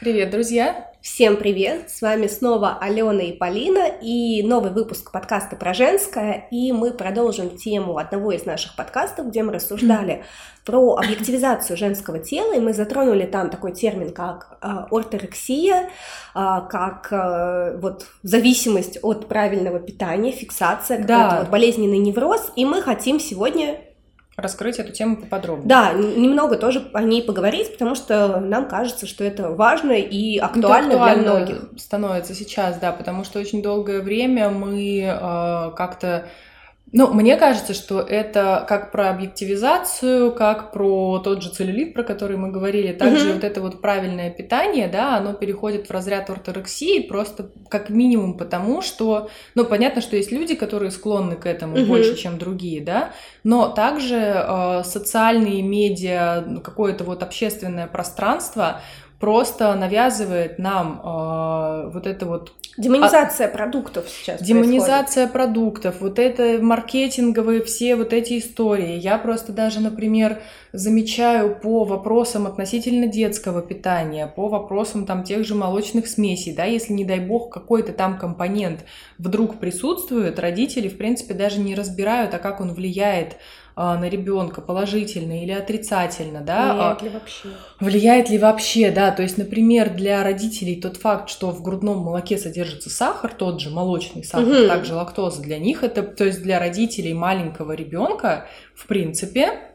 Привет, друзья! Всем привет! С вами снова Алена и Полина и новый выпуск подкаста про женское. И мы продолжим тему одного из наших подкастов, где мы рассуждали про объективизацию женского тела, и мы затронули там такой термин, как э, орторексия, э, как э, вот зависимость от правильного питания, фиксация, какой-то Да. вот болезненный невроз. И мы хотим сегодня Раскрыть эту тему поподробнее. да, немного тоже о ней поговорить, потому что нам кажется, что это важно и Это актуально, для многих. становится сейчас, да, потому что очень долгое время мы э, как-то... Ну, мне кажется, что это как про объективизацию, как про тот же целлюлит, про который мы говорили, также Мгм. вот это вот правильное питание, да, оно переходит в разряд орторексии просто как минимум потому, что, ну, понятно, что есть люди, которые склонны к этому Мгм. больше, чем другие, да, но также э, социальные медиа, ну, какое-то вот общественное пространство просто навязывает нам э, вот это вот Демонизация продуктов сейчас демонизация продуктов, вот это маркетинговые все вот эти истории. Я просто даже, например, замечаю по вопросам относительно детского питания, по вопросам там тех же молочных смесей, да, если, не дай бог, какой-то там компонент вдруг присутствует, родители, в принципе, даже не разбирают, а как он влияет а, на ребенка положительно или отрицательно, да, а, Влияет ли вообще? Влияет ли вообще, да, то есть, например, для родителей тот факт, что в грудном молоке содержится сахар, тот же молочный сахар, Мгм. также лактоза, для них это, то есть для родителей маленького ребенка, в принципе, а,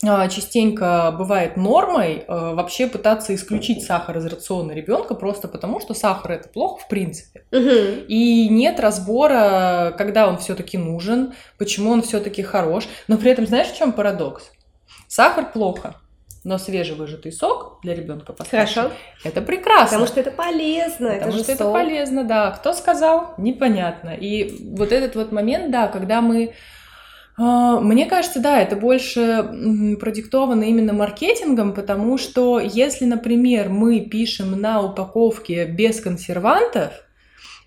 частенько бывает нормой а, вообще пытаться исключить сахар из рациона ребенка просто потому, что сахар это плохо в принципе. Мгм. И нет разбора, когда он все-таки нужен, почему он все-таки хорош. Но при этом знаешь, в чем парадокс? Сахар плохо, но свежевыжатый сок для ребенка Хорошо. это прекрасно. Потому что это полезно, Потому это же что это сок. полезно, да. Кто сказал? Непонятно. И вот этот вот момент, да, когда мы а, мне кажется, да, это больше продиктовано именно маркетингом, потому что если, например, мы пишем на упаковке без консервантов,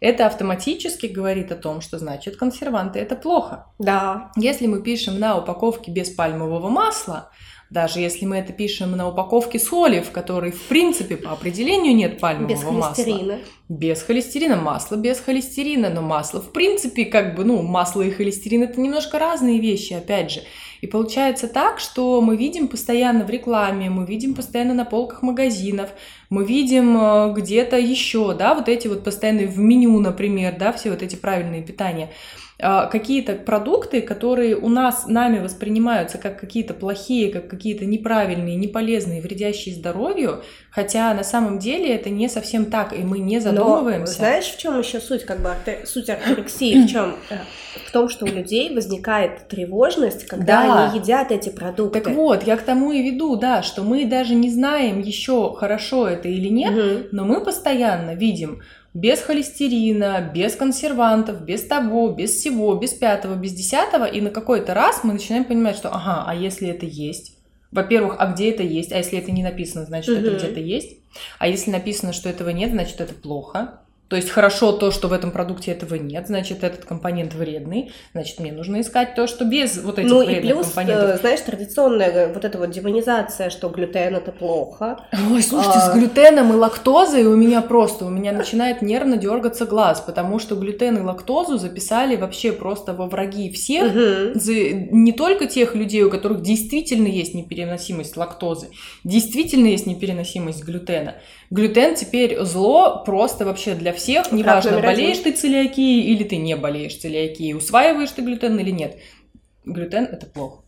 это автоматически говорит о том, что значит консерванты это плохо. Да. Если мы пишем на упаковке без пальмового масла, даже если мы это пишем на упаковке соли, в которой в принципе по определению нет пальмового Без масла, холестерина. без холестерина, масло без холестерина, но масло в принципе как бы, ну, масло и холестерин это немножко разные вещи, опять же. И получается так, что мы видим постоянно в рекламе, мы видим постоянно на полках магазинов, мы видим э, где-то еще, да, вот эти вот постоянные в меню, например, да, все вот эти правильные питания, какие-то продукты, которые у нас нами воспринимаются как какие-то плохие, как какие-то неправильные, неполезные, вредящие здоровью, хотя на самом деле это не совсем так, и мы не Но задумываемся. знаешь, в чем еще суть, как бы суть орторексии? В чем? В том, что у людей возникает тревожность, когда Да. они едят эти продукты. Так вот, я к тому и веду, да, что мы даже не знаем еще, хорошо это или нет, Мгм. но мы постоянно видим без холестерина, без консервантов, без того, без всего, без пятого, без десятого, и на какой-то раз мы начинаем понимать, что ага, а если это есть? Во-первых, а где это есть? А если это не написано, значит, это Мгм. где-то есть. А если написано, что этого нет, значит, это плохо. То есть хорошо то, что в этом продукте этого нет, значит, этот компонент вредный, значит, мне нужно искать то, что без вот этих Ну и вредных плюс, компонентов. э, знаешь, традиционная э, вот эта вот демонизация, что глютен это плохо. Ой, слушайте, А. с глютеном и лактозой у меня просто, у меня начинает нервно дергаться глаз, потому что глютен и лактозу записали вообще просто во враги всех, Мгм. за- не только тех людей, у которых действительно есть непереносимость лактозы, действительно есть непереносимость глютена. Глютен теперь зло просто вообще для всех, неважно, болеешь ты целиакией или ты не болеешь целиакией, усваиваешь ты глютен или нет. Глютен это плохо.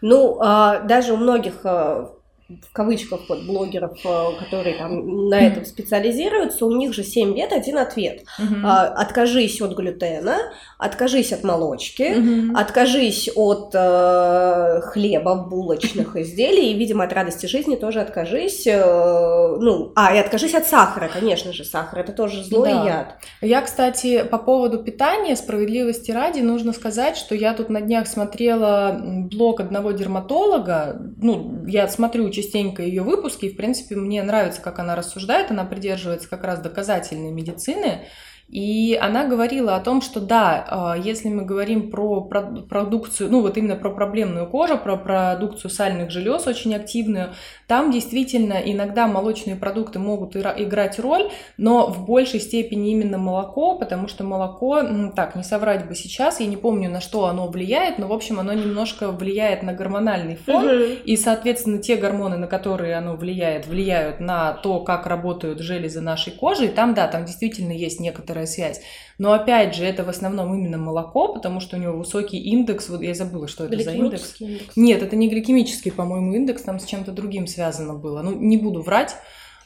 Ну, а, даже у многих э, в кавычках вот, блогеров, э, которые там на этом специализируются, у них же 7 лет один ответ. А, откажись от глютена, откажись от молочки, Мгм. откажись от э, хлеба, булочных изделий, и, видимо, от радости жизни тоже откажись. э, ну, а, и откажись от сахара, конечно же, сахар это тоже злой Да. яд. Я, кстати, по поводу питания, справедливости ради, нужно сказать, что я тут на днях смотрела блог одного дерматолога. Ну, я смотрю частенько ее выпуски, и, в принципе, мне нравится, как она рассуждает. Она придерживается как раз доказательной медицины. И она говорила о том, что да, а, если мы говорим про продукцию, ну вот именно про проблемную кожу, про продукцию сальных желез очень активную, там действительно иногда молочные продукты могут играть роль, но в большей степени именно молоко, потому что молоко, так, не соврать бы сейчас, я не помню, на что оно влияет, но, в общем, оно немножко влияет на гормональный фон, угу. и, соответственно, те гормоны, на которые оно влияет, влияют на то, как работают железы нашей кожи, и там, да, там действительно есть некоторая связь. Но опять же, это в основном именно молоко, потому что у него высокий индекс. Вот я забыла, что это за индекс. индекс. Нет, это не гликемический, по-моему, индекс, там с чем-то другим связано было. Ну, не буду врать.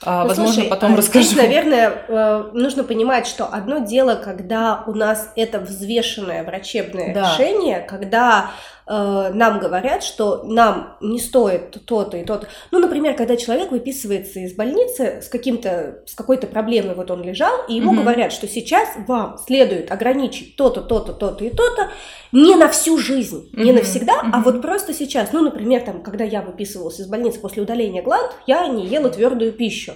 А, ну, возможно, слушай, потом а расскажу. Здесь, наверное, э, нужно понимать, что одно дело, когда у нас это взвешенное врачебное да. решение, когда э, нам говорят, что нам не стоит то-то и то-то. Ну, например, когда человек выписывается из больницы с каким-то, с какой-то проблемой, вот он лежал, и ему угу. говорят, что сейчас вам следует ограничить то-то, то-то, то-то и то-то, не на всю жизнь, угу. не навсегда, угу. а вот просто сейчас. Ну, например, там, когда я выписывалась из больницы после удаления гланд, я не ела твердую пищу.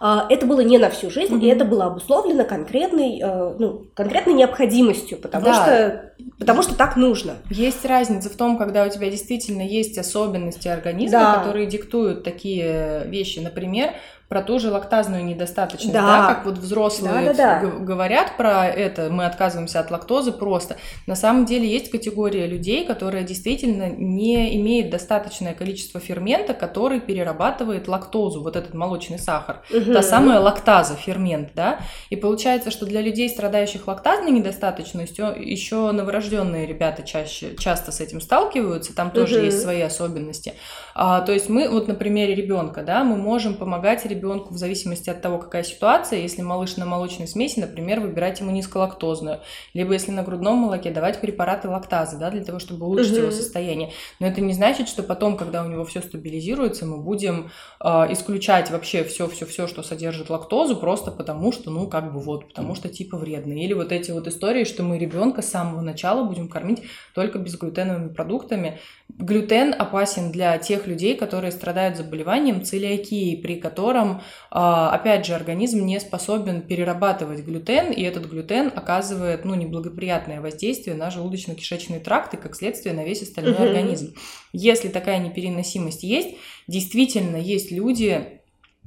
А, это было не на всю жизнь, mm-hmm. и это было обусловлено конкретной, э, ну, конкретной необходимостью, потому, да. что, потому что так нужно. Есть разница в том, когда у тебя действительно есть особенности организма, да. которые диктуют такие вещи. Например, про ту же лактазную недостаточность, да, да как вот взрослые да, да, да. говорят про это, мы отказываемся от лактозы просто. На самом деле есть категория людей, которая действительно не имеет достаточное количество фермента, который перерабатывает лактозу, вот этот молочный сахар, угу. та самая лактаза, фермент, да, и получается, что для людей, страдающих лактазной недостаточностью, еще новорожденные ребята чаще, часто с этим сталкиваются, там тоже угу. есть свои особенности. А, то есть мы, вот на примере ребенка, да, мы можем помогать ребенку в зависимости от того, какая ситуация. Если малыш на молочной смеси, например, выбирать ему низколактозную. Либо если на грудном молоке, давать препараты лактазы, да, для того, чтобы улучшить угу. его состояние. Но это не значит, что потом, когда у него все стабилизируется, мы будем э, исключать вообще все-все-все, что содержит лактозу, просто потому что, ну, как бы вот, потому что типа вредно. Или вот эти вот истории, что мы ребенка с самого начала будем кормить только безглютеновыми продуктами. Глютен опасен для тех людей, которые страдают заболеванием целиакии, при котором а, опять же, организм не способен перерабатывать глютен, и этот глютен оказывает ну, неблагоприятное воздействие на желудочно-кишечный тракт и, как следствие, на весь остальной угу. организм. Если такая непереносимость есть, действительно есть люди,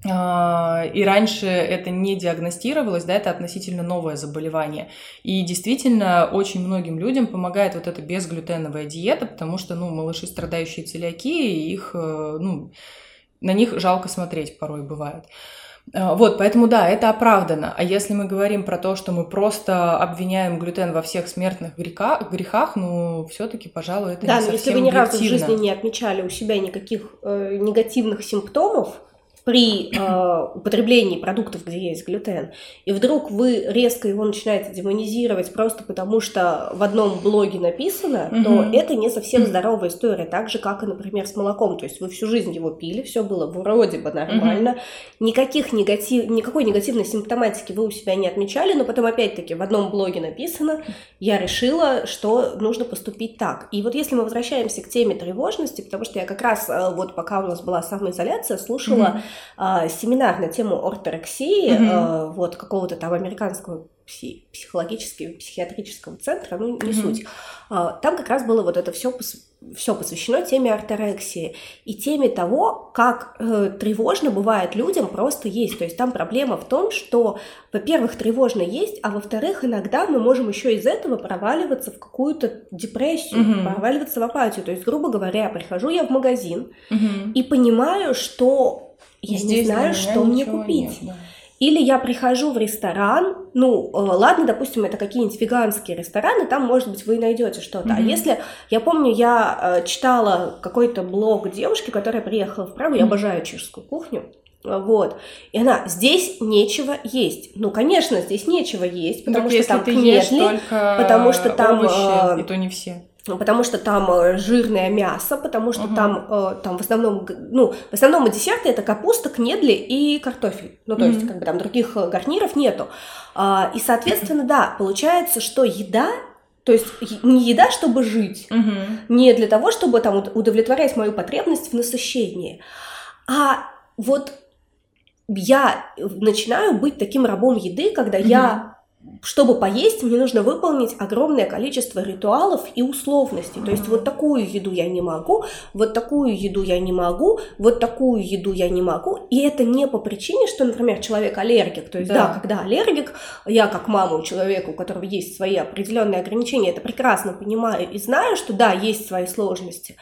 и раньше это не диагностировалось, да, это относительно новое заболевание. И действительно, очень многим людям помогает вот эта безглютеновая диета, потому что, ну, малыши, страдающие целиакией, их, э, ну, на них жалко смотреть порой бывает. А, вот, поэтому да, это оправдано. А если мы говорим про то, что мы просто обвиняем глютен во всех смертных грехах, грехах ну, все-таки, пожалуй, это да, не совсем Да, если вы ни разу в жизни не отмечали у себя никаких э, негативных симптомов, при э, употреблении продуктов, где есть глютен, и вдруг вы резко его начинаете демонизировать просто потому, что в одном блоге написано, угу. то это не совсем здоровая история. Так же, как и, например, с молоком. То есть вы всю жизнь его пили, все было вроде бы нормально, угу. никаких негатив, никакой негативной симптоматики вы у себя не отмечали, но потом опять-таки в одном блоге написано, я решила, что нужно поступить так. И вот если мы возвращаемся к теме тревожности, потому что я как раз вот пока у нас была самоизоляция, слушала угу э, семинар на тему орторексии, mm-hmm. э, вот какого-то там американского психологического, психиатрического центра, ну не mm-hmm. суть. Э, там как раз было вот это все все посвящено теме орторексии и теме того, как э, тревожно бывает людям просто есть. То есть там проблема в том, что, во-первых, тревожно есть, а во-вторых, иногда мы можем еще из этого проваливаться в какую-то депрессию, угу. проваливаться в апатию. То есть, грубо говоря, прихожу я в магазин угу. и понимаю, что я Здесь не знаю, что мне купить. Нет, да. Или я прихожу в ресторан, ну, э, ладно, допустим, это какие-нибудь веганские рестораны, там, может быть, вы найдете что-то. Mm-hmm. А если, я помню, я э, читала какой-то блог девушки, которая приехала в Прагу, mm-hmm. я обожаю чешскую кухню, вот. И она, здесь нечего есть. Ну, конечно, здесь нечего есть, потому так что там книжный, потому что там... Овощи, э, и то не все. Ну, потому что там э, жирное мясо, потому что угу. там, э, там в основном, ну, в основном десерты это капуста, кнедли и картофель. Ну, то угу. есть, как бы там других э, гарниров нету. А, и, соответственно, да, получается, что еда то есть не еда, чтобы жить, угу. не для того, чтобы там удовлетворять мою потребность в насыщении, а вот я начинаю быть таким рабом еды, когда угу. я чтобы поесть, мне нужно выполнить огромное количество ритуалов и условностей. То есть вот такую еду я не могу, вот такую еду я не могу, вот такую еду я не могу. И это не по причине, что, например, человек аллергик. То есть да, да когда аллергик, я как мама у человека, у которого есть свои определенные ограничения, это прекрасно понимаю и знаю, что да, есть свои сложности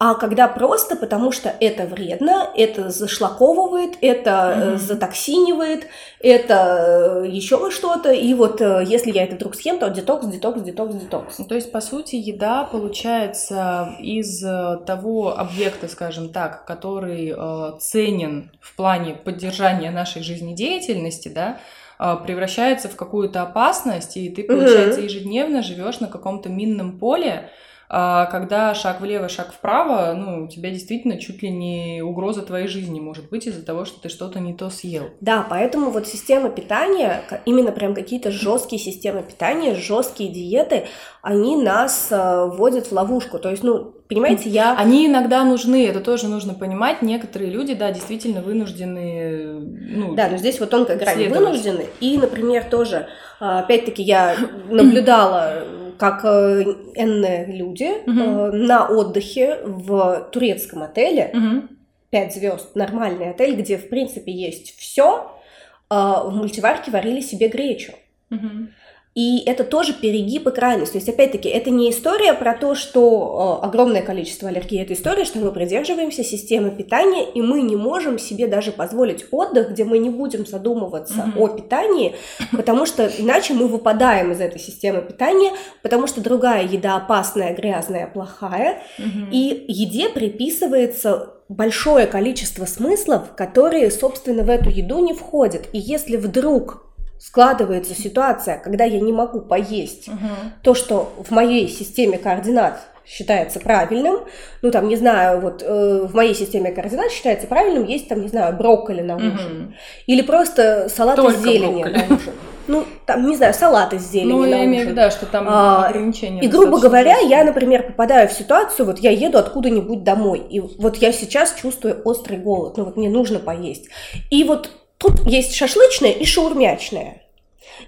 а когда просто потому что это вредно, это зашлаковывает, это mm-hmm. затоксинивает, это э, еще что-то, и вот э, если я это вдруг съем, то детокс, детокс, детокс, детокс. Ну, то есть, по сути, еда получается из того объекта, скажем так, который ценен в плане поддержания нашей жизнедеятельности, да, превращается в какую-то опасность, и ты, получается, ежедневно живешь на каком-то минном поле, а когда шаг влево, шаг вправо, ну, у тебя действительно чуть ли не угроза твоей жизни может быть из-за того, что ты что-то не то съел. Да, поэтому вот система питания, именно прям какие-то жесткие системы питания, жесткие диеты, они нас э, вводят в ловушку. То есть, ну, понимаете, я... Они иногда нужны, это тоже нужно понимать. Некоторые люди, да, действительно вынуждены... Ну, да, но здесь вот тонкая грань вынуждены. И, например, тоже, а, опять-таки, я наблюдала как э, энные люди угу. на отдыхе в турецком отеле, угу. 5 звезд, нормальный отель, где, в принципе, есть все, э, в мультиварке варили себе гречу. Угу. И это тоже перегиб и крайность. То есть, опять-таки, это не история про то, что э, огромное количество аллергии, это история, что мы придерживаемся системы питания, и мы не можем себе даже позволить отдых, где мы не будем задумываться mm-hmm. о питании, потому что иначе мы выпадаем из этой системы питания, потому что другая еда опасная, грязная, плохая, mm-hmm. и еде приписывается большое количество смыслов, которые, собственно, в эту еду не входят. И если вдруг складывается ситуация, когда я не могу поесть угу. то, что в моей системе координат считается правильным, ну там, не знаю, вот э, в моей системе координат считается правильным есть там, не знаю, брокколи на ужин, угу. или просто салат Только из зелени брокколи. на ужин. Ну, там, не знаю, салат из зелени Ну, я имею в виду, что там а, ограничения. И, грубо говоря, я, например, попадаю в ситуацию, вот я еду откуда-нибудь домой, и вот я сейчас чувствую острый голод, ну вот мне нужно поесть. И вот Тут есть шашлычная и шаурмячная.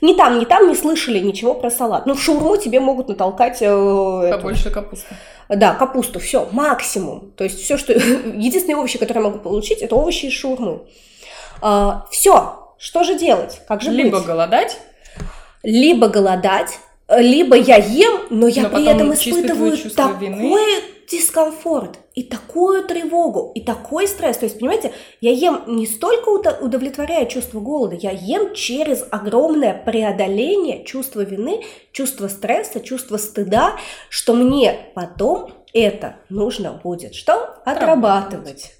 Ни там, ни там не слышали ничего про салат. Ну, в шаурму тебе могут натолкать... Э, Побольше эту, капусты. Да, капусту, все, максимум. То есть все, что... Единственные овощи, которые я могу получить, это овощи из шаурмы. А, все, что же делать? Как же Либо быть? голодать. Либо голодать, либо я ем, но я но при этом испытываю такое вины дискомфорт и такую тревогу, и такой стресс. То есть, понимаете, я ем не столько удовлетворяя чувство голода, я ем через огромное преодоление чувства вины, чувства стресса, чувства стыда, что мне потом это нужно будет что? Отрабатывать.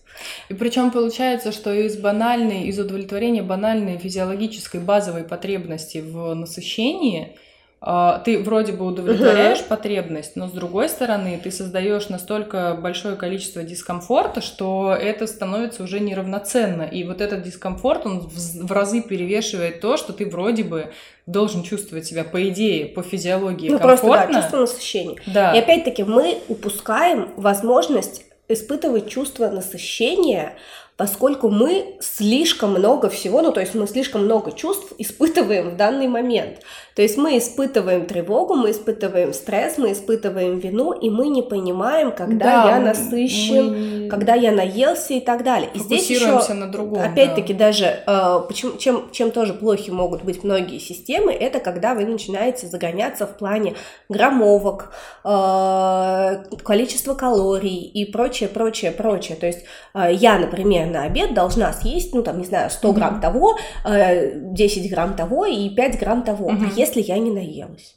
И причем получается, что из банальной, из удовлетворения банальной физиологической базовой потребности в насыщении – ты вроде бы удовлетворяешь угу. потребность, но с другой стороны ты создаешь настолько большое количество дискомфорта, что это становится уже неравноценно. И вот этот дискомфорт, он в разы перевешивает то, что ты вроде бы должен чувствовать себя, по идее, по физиологии ну, комфортно. просто, да, чувство насыщения. Да. И опять-таки мы упускаем возможность испытывать чувство насыщения поскольку мы слишком много всего, ну то есть мы слишком много чувств испытываем в данный момент. То есть мы испытываем тревогу, мы испытываем стресс, мы испытываем вину, и мы не понимаем, когда да, я насыщен, мы... когда я наелся и так далее. И здесь еще, на другом, опять-таки, да. даже э, почему, чем, чем тоже плохи могут быть многие системы, это когда вы начинаете загоняться в плане граммовок, э, количества калорий и прочее, прочее, прочее. То есть э, я, например, на обед должна съесть, ну там, не знаю, 100 грамм mm-hmm. того, э, 10 грамм того и 5 грамм того. Mm-hmm если я не наелась.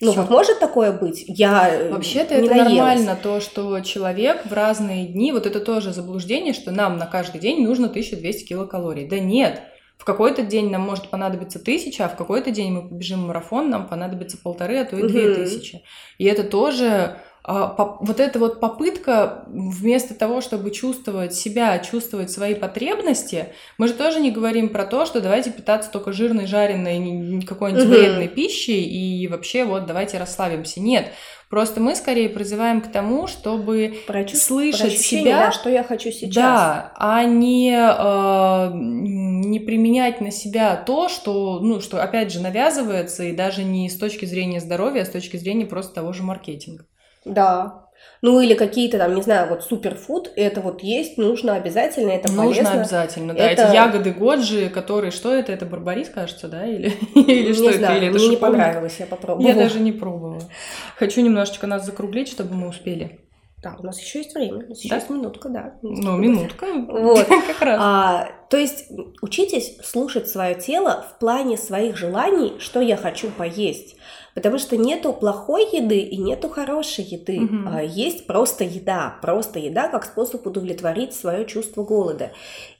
Ну Всё. вот может такое быть? Я э, вообще-то это наелась. нормально то, что человек в разные дни, вот это тоже заблуждение, что нам на каждый день нужно 1200 килокалорий. Да нет, в какой-то день нам может понадобиться тысяча, а в какой-то день мы побежим марафон, нам понадобится полторы, а то и две угу. тысячи. И это тоже вот эта вот попытка вместо того, чтобы чувствовать себя, чувствовать свои потребности, мы же тоже не говорим про то, что давайте питаться только жирной, жареной, какой-нибудь угу. вредной пищей и вообще вот давайте расслабимся. Нет, Просто мы скорее призываем к тому, чтобы про слышать себя, да, что я хочу сейчас, да, а не э, не применять на себя то, что, ну, что опять же навязывается и даже не с точки зрения здоровья, а с точки зрения просто того же маркетинга. Да. Ну или какие-то там, не знаю, вот суперфуд, это вот есть, нужно обязательно, это нужно полезно. Нужно обязательно, да. Это... Эти ягоды годжи, которые, что это? Это барбарис, кажется, да? Или, или что знаю, это? Или мне это не понравилось, я попробовала. Я даже не пробовала. Хочу немножечко нас закруглить, чтобы мы успели. Да, у нас еще есть время, у нас еще да? есть минутка, да. Ну, минутка, вот. как раз. А, то есть учитесь слушать свое тело в плане своих желаний, что я хочу поесть. Потому что нету плохой еды и нету хорошей еды. А есть просто еда. Просто еда как способ удовлетворить свое чувство голода.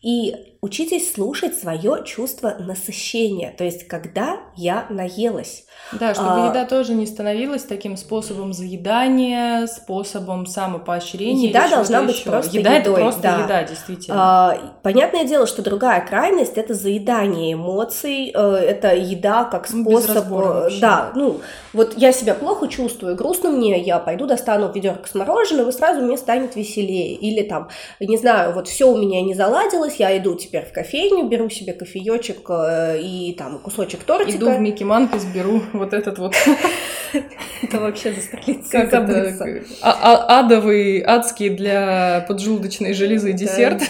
И учитесь слушать свое чувство насыщения. То есть, когда я наелась. Да, чтобы а, еда тоже не становилась таким способом заедания, способом самопоощрения. Еда должна быть еще. просто еда едой. это просто да. еда, действительно. А, понятное дело, что другая крайность это заедание эмоций, э, это еда как ну, способ. Ну, да, ну вот я себя плохо чувствую, грустно мне, я пойду достану ведерко с мороженым, и сразу мне станет веселее. Или там, не знаю, вот все у меня не заладилось, я иду теперь в кофейню, беру себе кофеечек э, и там кусочек тортика. Иду в Микки Манкис, беру вот этот вот... Это вообще застрелиться Как это? А, а, адовый, адский для поджелудочной железы десерт.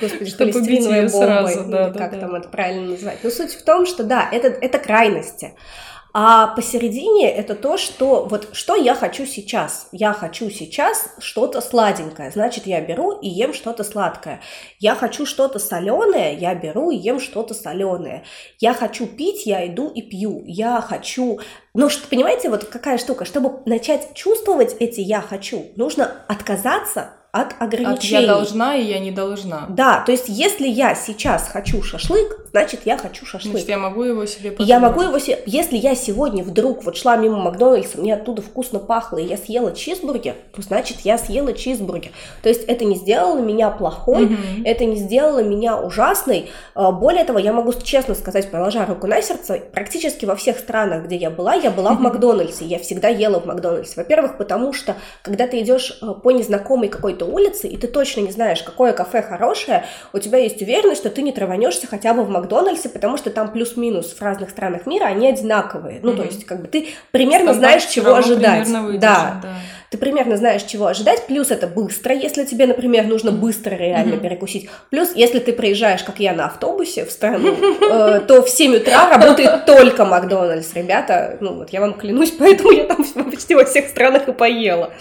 Господи, чтобы побить ее сразу. Как там это правильно называть? Но суть в том, что да, это крайности. А посередине это то, что вот что я хочу сейчас. Я хочу сейчас что-то сладенькое, значит я беру и ем что-то сладкое. Я хочу что-то соленое, я беру и ем что-то соленое. Я хочу пить, я иду и пью. Я хочу но что, понимаете, вот какая штука, чтобы начать чувствовать эти «я хочу», нужно отказаться от ограничений. От я должна и я не должна. Да, то есть если я сейчас хочу шашлык, значит я хочу шашлык. Значит, я могу его себе позволить. Я могу его себе... Если я сегодня вдруг вот шла мимо Макдональдса, мне оттуда вкусно пахло, и я съела чизбургер, то значит я съела чизбургер. То есть это не сделало меня плохой, угу. это не сделало меня ужасной. А, более того, я могу честно сказать, положа руку на сердце, практически во всех странах, где я была, я была в Макдональдсе, я всегда ела в Макдональдсе. Во-первых, потому что когда ты идешь а, по незнакомой какой-то улице, и ты точно не знаешь, какое кафе хорошее, у тебя есть уверенность, что ты не траванешься хотя бы в Макдональдсе, потому что там плюс-минус в разных странах мира они одинаковые. Ну, mm-hmm. то есть, как бы ты примерно Стандарт знаешь, чего ожидать. Выйдешь, да. да. Ты примерно знаешь, чего ожидать. Плюс это быстро, если тебе, например, нужно быстро реально mm-hmm. перекусить. Плюс, если ты приезжаешь, как я, на автобусе в страну, э, то в 7 утра работает только Макдональдс, ребята. Ну, вот я вам клянусь, поэтому я там почти во всех странах и поела.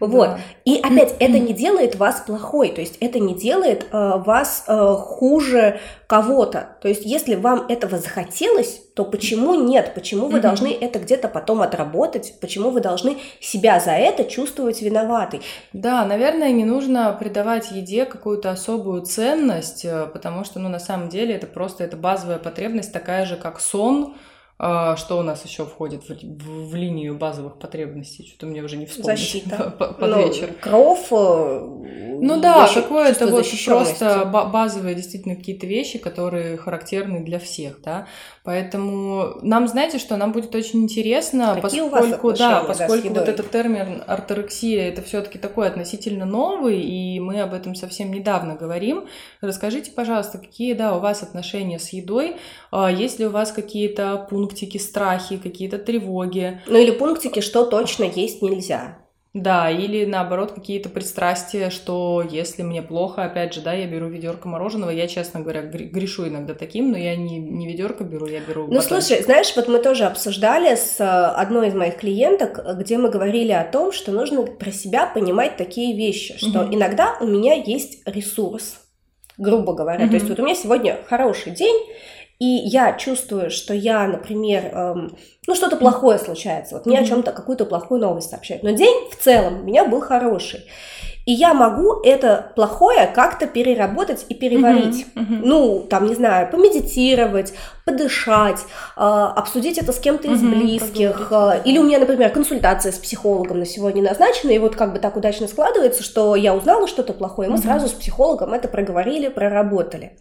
Вот. Да. И опять, это не делает вас плохой, то есть это не делает э, вас э, хуже кого-то. То есть если вам этого захотелось, то почему нет? Почему вы mm-hmm. должны это где-то потом отработать? Почему вы должны себя за это чувствовать виноватой? Да, наверное, не нужно придавать еде какую-то особую ценность, э, потому что, ну, на самом деле, это просто это базовая потребность, такая же, как сон, что у нас еще входит в, в, в линию базовых потребностей? Что-то мне уже не вспомнить. Защита. Под ну, вечер. Кровь. Э, ну да, такое это вот просто базовые действительно какие-то вещи, которые характерны для всех, да. Поэтому нам, знаете, что нам будет очень интересно, Какие поскольку, да, поскольку вот этот термин орторексия это все-таки такой относительно новый, и мы об этом совсем недавно говорим. Расскажите, пожалуйста, какие, да, у вас отношения с едой, а, есть ли у вас какие-то пунктики, страхи, какие-то тревоги? Ну или пунктики, что точно есть нельзя. Да, или наоборот какие-то пристрастия, что если мне плохо, опять же, да, я беру ведерко мороженого. Я, честно говоря, грешу иногда таким, но я не, не ведерко беру, я беру. Ну, батончик. слушай, знаешь, вот мы тоже обсуждали с э, одной из моих клиенток, где мы говорили о том, что нужно про себя понимать такие вещи, что угу. иногда у меня есть ресурс, грубо говоря. Угу. То есть вот у меня сегодня хороший день, и я чувствую, что я, например, эм, ну что-то плохое случается, вот мне mm-hmm. о чем-то какую-то плохую новость сообщают, но день в целом у меня был хороший. И я могу это плохое как-то переработать и переварить. Мгм, мгм. Ну, там, не знаю, помедитировать, подышать, э, обсудить это с кем-то из Мгм, близких. э, Или у меня, например, консультация с психологом на сегодня назначена, и вот как бы так удачно складывается, что я узнала что-то плохое, и мы Мгм. сразу с психологом это проговорили, проработали.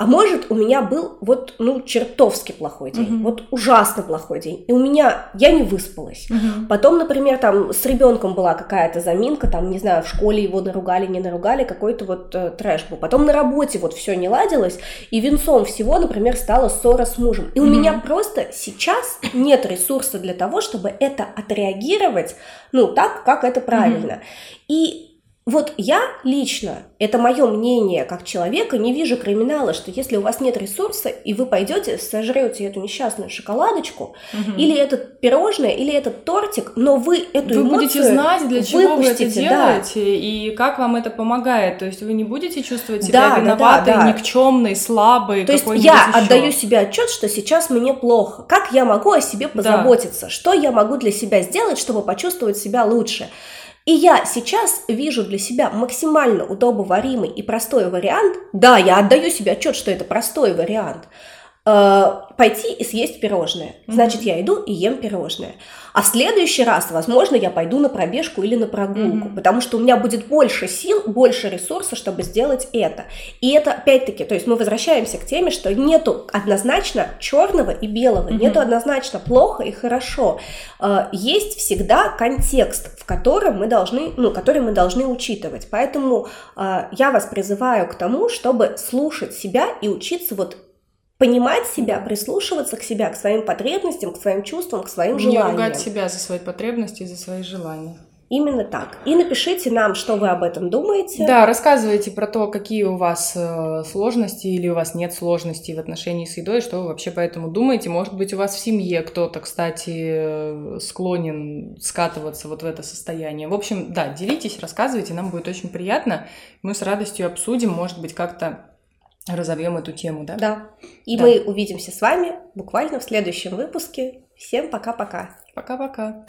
А может, у меня был вот, ну, чертовски плохой день, Мгм. вот ужасно плохой день, и у меня, я не выспалась. Мгм. Потом, например, там с ребенком была какая-то заминка, там, не знаю, в школе его наругали, не наругали, какой-то вот э, трэш был. Потом на работе вот все не ладилось, и венцом всего, например, стала ссора с мужем. И у Мгм. меня просто сейчас нет ресурса для того, чтобы это отреагировать, ну, так, как это правильно. И вот я лично, это мое мнение как человека, не вижу криминала, что если у вас нет ресурса, и вы пойдете, сожрете эту несчастную шоколадочку, Мгм. или этот пирожное, или этот тортик, но вы эту Вы эмоцию будете знать, для чего вы это выпустите, да. делаете и как вам это помогает. То есть вы не будете чувствовать Да, себя да, да, виноватой, да. никчемной, слабой. То есть я еще. отдаю себе отчет, что сейчас мне плохо. Как я могу о себе позаботиться? Что я могу для себя сделать, чтобы почувствовать себя лучше? И я сейчас вижу для себя максимально удобоваримый и простой вариант. Да, я отдаю себе отчет, что это простой вариант. Э, пойти и съесть пирожное. Значит, я иду и ем пирожное. А в следующий раз, возможно, я пойду на пробежку или на прогулку, потому что у меня будет больше сил, больше ресурсов, чтобы сделать это. И это опять-таки, то есть мы возвращаемся к теме, что нету однозначно черного и белого, нету однозначно плохо и хорошо. Э, Есть всегда контекст, в котором мы должны, ну, который мы должны учитывать. Поэтому э, я вас призываю к тому, чтобы слушать себя и учиться вот понимать себя, прислушиваться к себя, к своим потребностям, к своим чувствам, к своим Не желаниям. ругать себя за свои потребности и за свои желания. Именно так. И напишите нам, что вы об этом думаете. Да, рассказывайте про то, какие у вас э, сложности или у вас нет сложностей в отношении с едой, что вы вообще по этому думаете. Может быть, у вас в семье кто-то, кстати, э, склонен скатываться вот в это состояние. В общем, да, делитесь, рассказывайте, нам будет очень приятно. Мы с радостью обсудим, может быть, как-то разовьем эту тему, да? Да. И Да. мы увидимся с вами буквально в следующем выпуске. Всем пока-пока. Пока-пока.